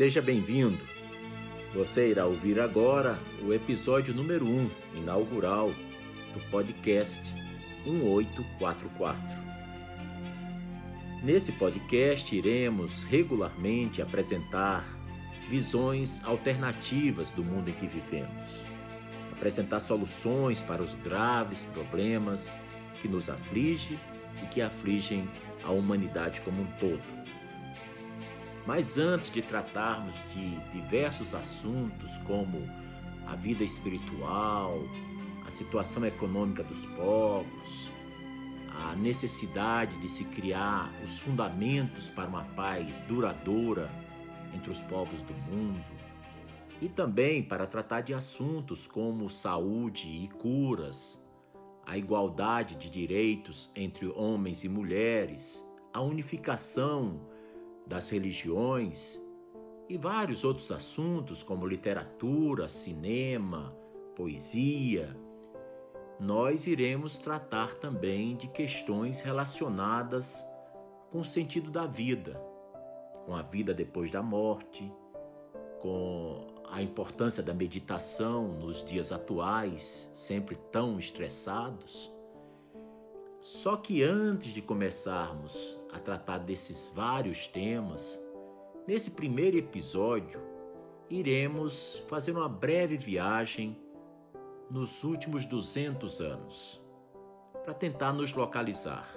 Seja bem-vindo. Você irá ouvir agora o episódio número 1, inaugural, do podcast 1844. Nesse podcast, iremos regularmente apresentar visões alternativas do mundo em que vivemos, apresentar soluções para os graves problemas que nos afligem e que afligem a humanidade como um todo. Mas antes de tratarmos de diversos assuntos como a vida espiritual, a situação econômica dos povos, a necessidade de se criar os fundamentos para uma paz duradoura entre os povos do mundo, e também para tratar de assuntos como saúde e curas, a igualdade de direitos entre homens e mulheres, a unificação das religiões e vários outros assuntos como literatura, cinema, poesia. Nós iremos tratar também de questões relacionadas com o sentido da vida, com a vida depois da morte, com a importância da meditação nos dias atuais, sempre tão estressados. Só que antes de começarmos a tratar desses vários temas, nesse primeiro episódio iremos fazer uma breve viagem nos últimos 200 anos, para tentar nos localizar.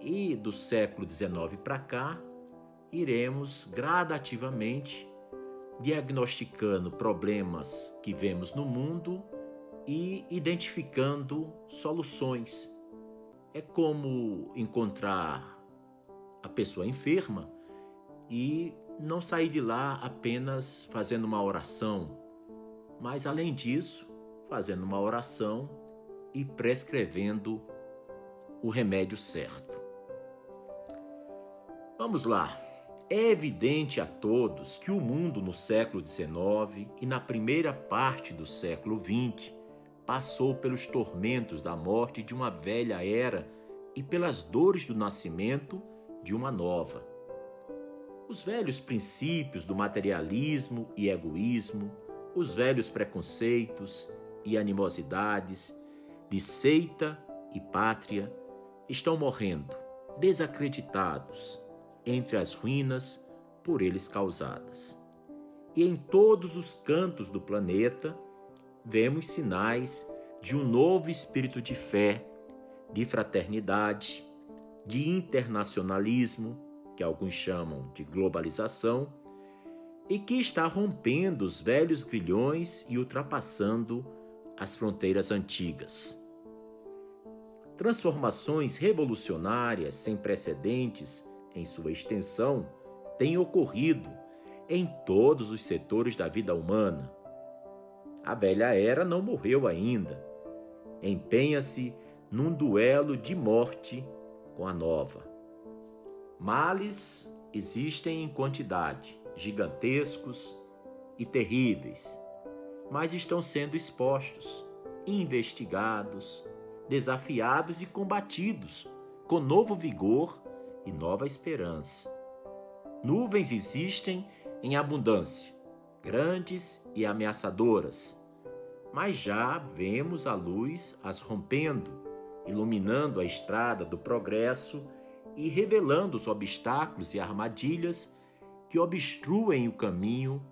E do século XIX para cá, iremos gradativamente diagnosticando problemas que vemos no mundo e identificando soluções. É como encontrar a pessoa enferma e não sair de lá apenas fazendo uma oração, mas além disso, fazendo uma oração e prescrevendo o remédio certo. Vamos lá. É evidente a todos que o mundo no século XIX e na primeira parte do século XX passou pelos tormentos da morte de uma velha era e pelas dores do nascimento de uma nova. Os velhos princípios do materialismo e egoísmo, os velhos preconceitos e animosidades de seita e pátria estão morrendo, desacreditados entre as ruínas por eles causadas. E em todos os cantos do planeta vemos sinais de um novo espírito de fé, de fraternidade, de internacionalismo, que alguns chamam de globalização, e que está rompendo os velhos grilhões e ultrapassando as fronteiras antigas. Transformações revolucionárias sem precedentes em sua extensão, tem ocorrido em todos os setores da vida humana. A velha era não morreu ainda. Empenha-se num duelo de morte com a nova. Males existem em quantidade, gigantescos e terríveis, mas estão sendo expostos, investigados, desafiados e combatidos com novo vigor e nova esperança. Nuvens existem em abundância, grandes e ameaçadoras, mas já vemos a luz as rompendo, iluminando a estrada do progresso e revelando os obstáculos e armadilhas que obstruem o caminho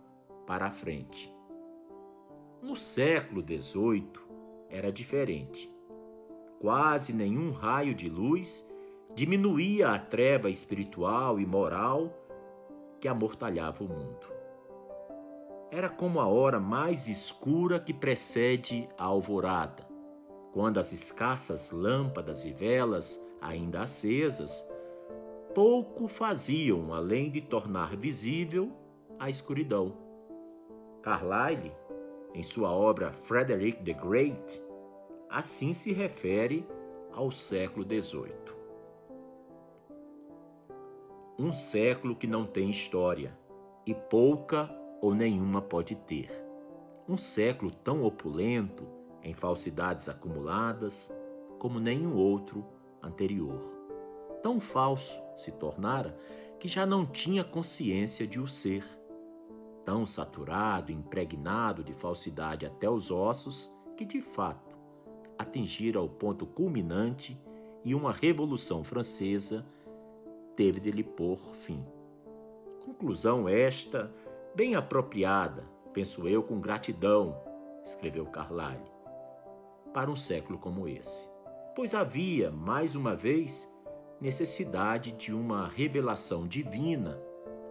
para a frente. No século XVIII era diferente. Quase nenhum raio de luz diminuía a treva espiritual e moral que amortalhava o mundo. Era como a hora mais escura que precede a alvorada, quando as escassas lâmpadas e velas, ainda acesas, pouco faziam além de tornar visível a escuridão. Carlyle, em sua obra Frederick the Great, assim se refere ao século XVIII. Um século que não tem história e pouca ou nenhuma pode ter. Um século tão opulento em falsidades acumuladas como nenhum outro anterior. Tão falso se tornara que já não tinha consciência de o ser. tão saturado, impregnado de falsidade até os ossos, que de fato atingira o ponto culminante e uma revolução francesa teve de lhe pôr fim. Conclusão esta, bem apropriada, penso eu com gratidão, escreveu Carlyle, para um século como esse. Pois havia, mais uma vez, necessidade de uma revelação divina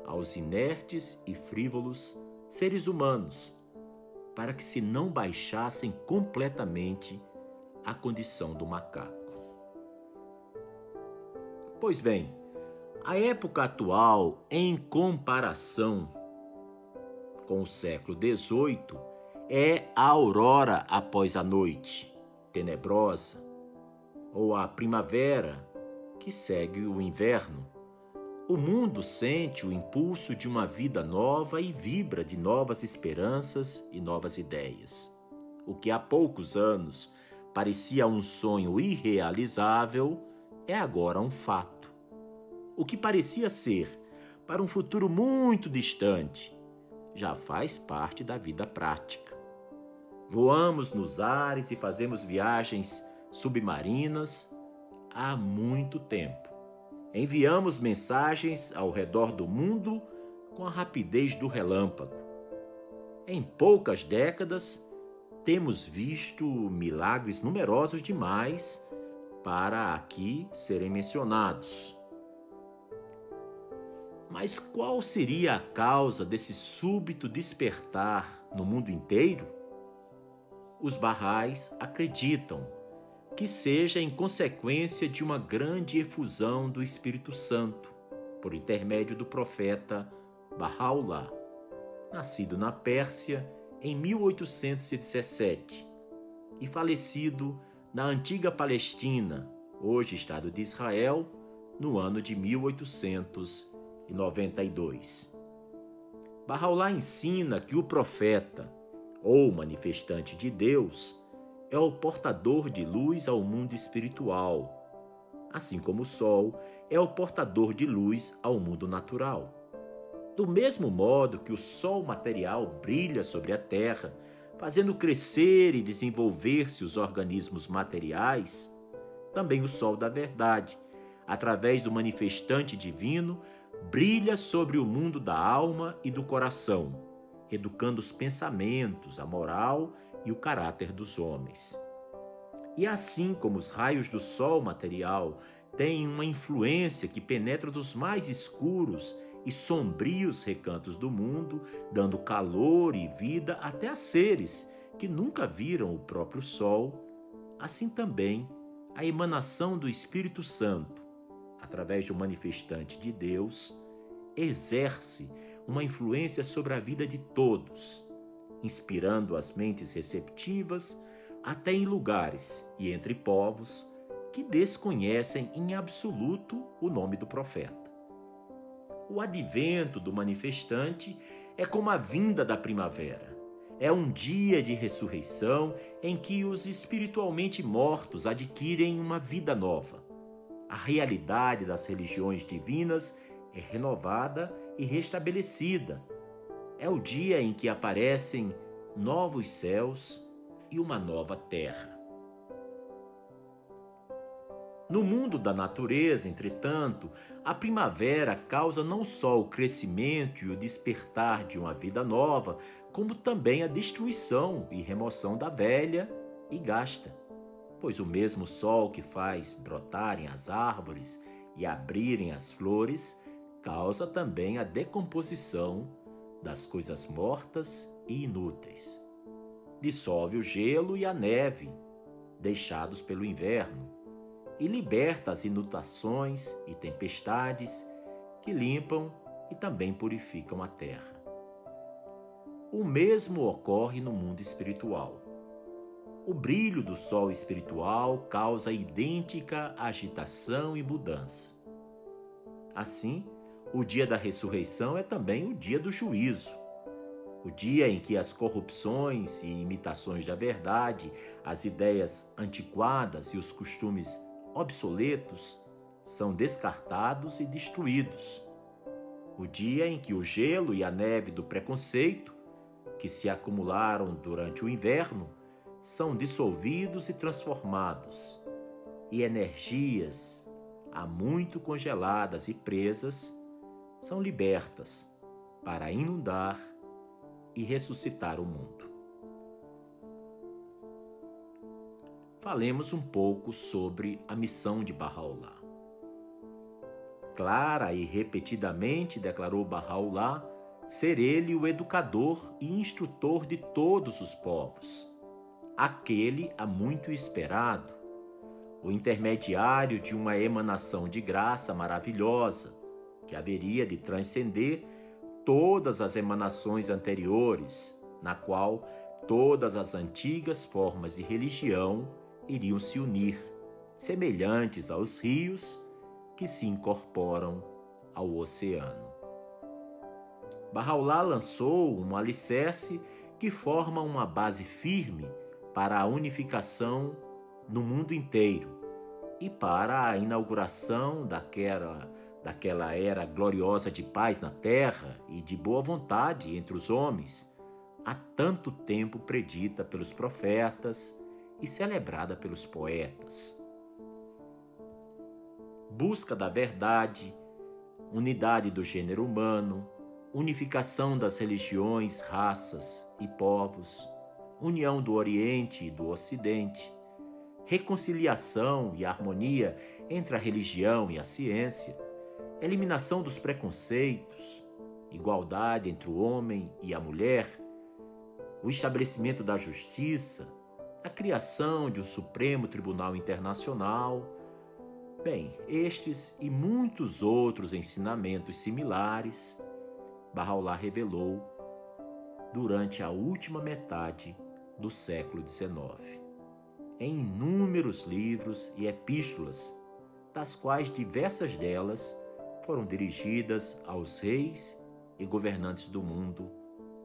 aos inertes e frívolos seres humanos, para que se não baixassem completamente à condição do macaco. Pois bem, a época atual, em comparação com o século XVIII, é a aurora após a noite, tenebrosa, ou a primavera que segue o inverno o mundo sente o impulso de uma vida nova e vibra de novas esperanças e novas ideias. O que há poucos anos parecia um sonho irrealizável é agora um fato. O que parecia ser para um futuro muito distante já faz parte da vida prática. Voamos nos ares e fazemos viagens submarinas há muito tempo Enviamos mensagens ao redor do mundo com a rapidez do relâmpago. Em poucas décadas, temos visto milagres numerosos demais para aqui serem mencionados. Mas qual seria a causa desse súbito despertar no mundo inteiro? Os barrais acreditam que seja em consequência de uma grande efusão do Espírito Santo, por intermédio do profeta Bahá'u'lláh, nascido na Pérsia em 1817 e falecido na antiga Palestina, hoje Estado de Israel, no ano de 1892. Bahá'u'lláh ensina que o profeta, ou manifestante de Deus, é o portador de luz ao mundo espiritual, assim como o Sol é o portador de luz ao mundo natural. Do mesmo modo que o Sol material brilha sobre a Terra, fazendo crescer e desenvolver-se os organismos materiais, também o Sol da Verdade, através do manifestante divino, brilha sobre o mundo da alma e do coração, educando os pensamentos, a moral e o caráter dos homens. E assim como os raios do sol material têm uma influência que penetra dos mais escuros e sombrios recantos do mundo, dando calor e vida até a seres que nunca viram o próprio sol, assim também a emanação do Espírito Santo, através do manifestante de Deus, exerce uma influência sobre a vida de todos inspirando as mentes receptivas até em lugares e entre povos que desconhecem em absoluto o nome do profeta. O advento do manifestante é como a vinda da primavera. É um dia de ressurreição em que os espiritualmente mortos adquirem uma vida nova. A realidade das religiões divinas é renovada e restabelecida é o dia em que aparecem novos céus e uma nova terra. No mundo da natureza, entretanto, a primavera causa não só o crescimento e o despertar de uma vida nova, como também a destruição e remoção da velha e gasta. Pois o mesmo sol que faz brotarem as árvores e abrirem as flores causa também a decomposição das coisas mortas e inúteis. Dissolve o gelo e a neve, deixados pelo inverno, e liberta as inundações e tempestades que limpam e também purificam a terra. O mesmo ocorre no mundo espiritual. O brilho do sol espiritual causa idêntica agitação e mudança. Assim, o dia da ressurreição é também o dia do juízo, o dia em que as corrupções e imitações da verdade, as ideias antiquadas e os costumes obsoletos são descartados e destruídos. o dia em que o gelo e a neve do preconceito, que se acumularam durante o inverno, são dissolvidos e transformados, e energias há muito congeladas e presas são libertas para inundar e ressuscitar o mundo. Falemos um pouco sobre a missão de Bahá'u'lláh. Clara e repetidamente declarou Bahá'u'lláh ser ele o educador e instrutor de todos os povos, aquele há muito esperado, o intermediário de uma emanação de graça maravilhosa, que haveria de transcender todas as emanações anteriores, na qual todas as antigas formas de religião iriam se unir, semelhantes aos rios que se incorporam ao oceano. Bahá'u'lláh lançou um alicerce que forma uma base firme para a unificação no mundo inteiro e para a inauguração daquela, daquela era gloriosa de paz na terra e de boa vontade entre os homens, há tanto tempo predita pelos profetas e celebrada pelos poetas. Busca da verdade, unidade do gênero humano, unificação das religiões, raças e povos, união do Oriente e do Ocidente, reconciliação e harmonia entre a religião e a ciência, eliminação dos preconceitos, igualdade entre o homem e a mulher, o estabelecimento da justiça, a criação de um Supremo Tribunal Internacional, Bem, estes e muitos outros ensinamentos similares, Bahá'u'lláh revelou durante a última metade do século XIX, em inúmeros livros e epístolas, das quais diversas delas foram dirigidas aos reis e governantes do mundo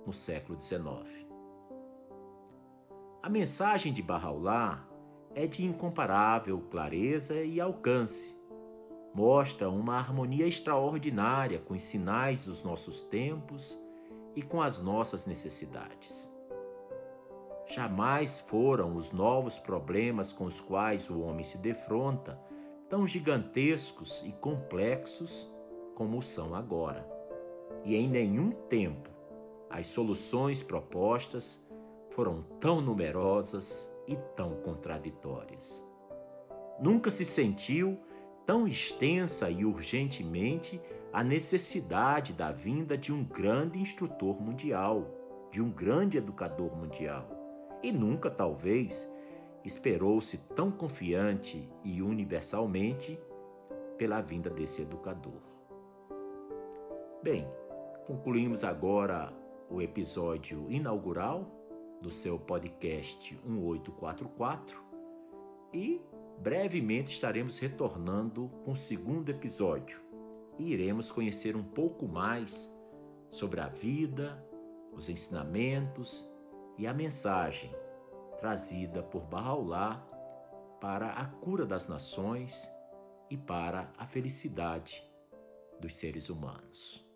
no século XIX. A mensagem de Bahá'u'lláh é de incomparável clareza e alcance. Mostra uma harmonia extraordinária com os sinais dos nossos tempos e com as nossas necessidades. Jamais foram os novos problemas com os quais o homem se defronta tão gigantescos e complexos como são agora. E em nenhum tempo as soluções propostas foram tão numerosas e tão contraditórias. Nunca se sentiu tão extensa e urgentemente a necessidade da vinda de um grande instrutor mundial, de um grande educador mundial. E nunca, talvez, esperou-se tão confiante e universalmente pela vinda desse educador. Bem, concluímos agora o episódio inaugural do seu podcast 1844 e brevemente estaremos retornando com o segundo episódio e iremos conhecer um pouco mais sobre a vida, os ensinamentos e a mensagem trazida por Bahá'u'lláh para a cura das nações e para a felicidade dos seres humanos.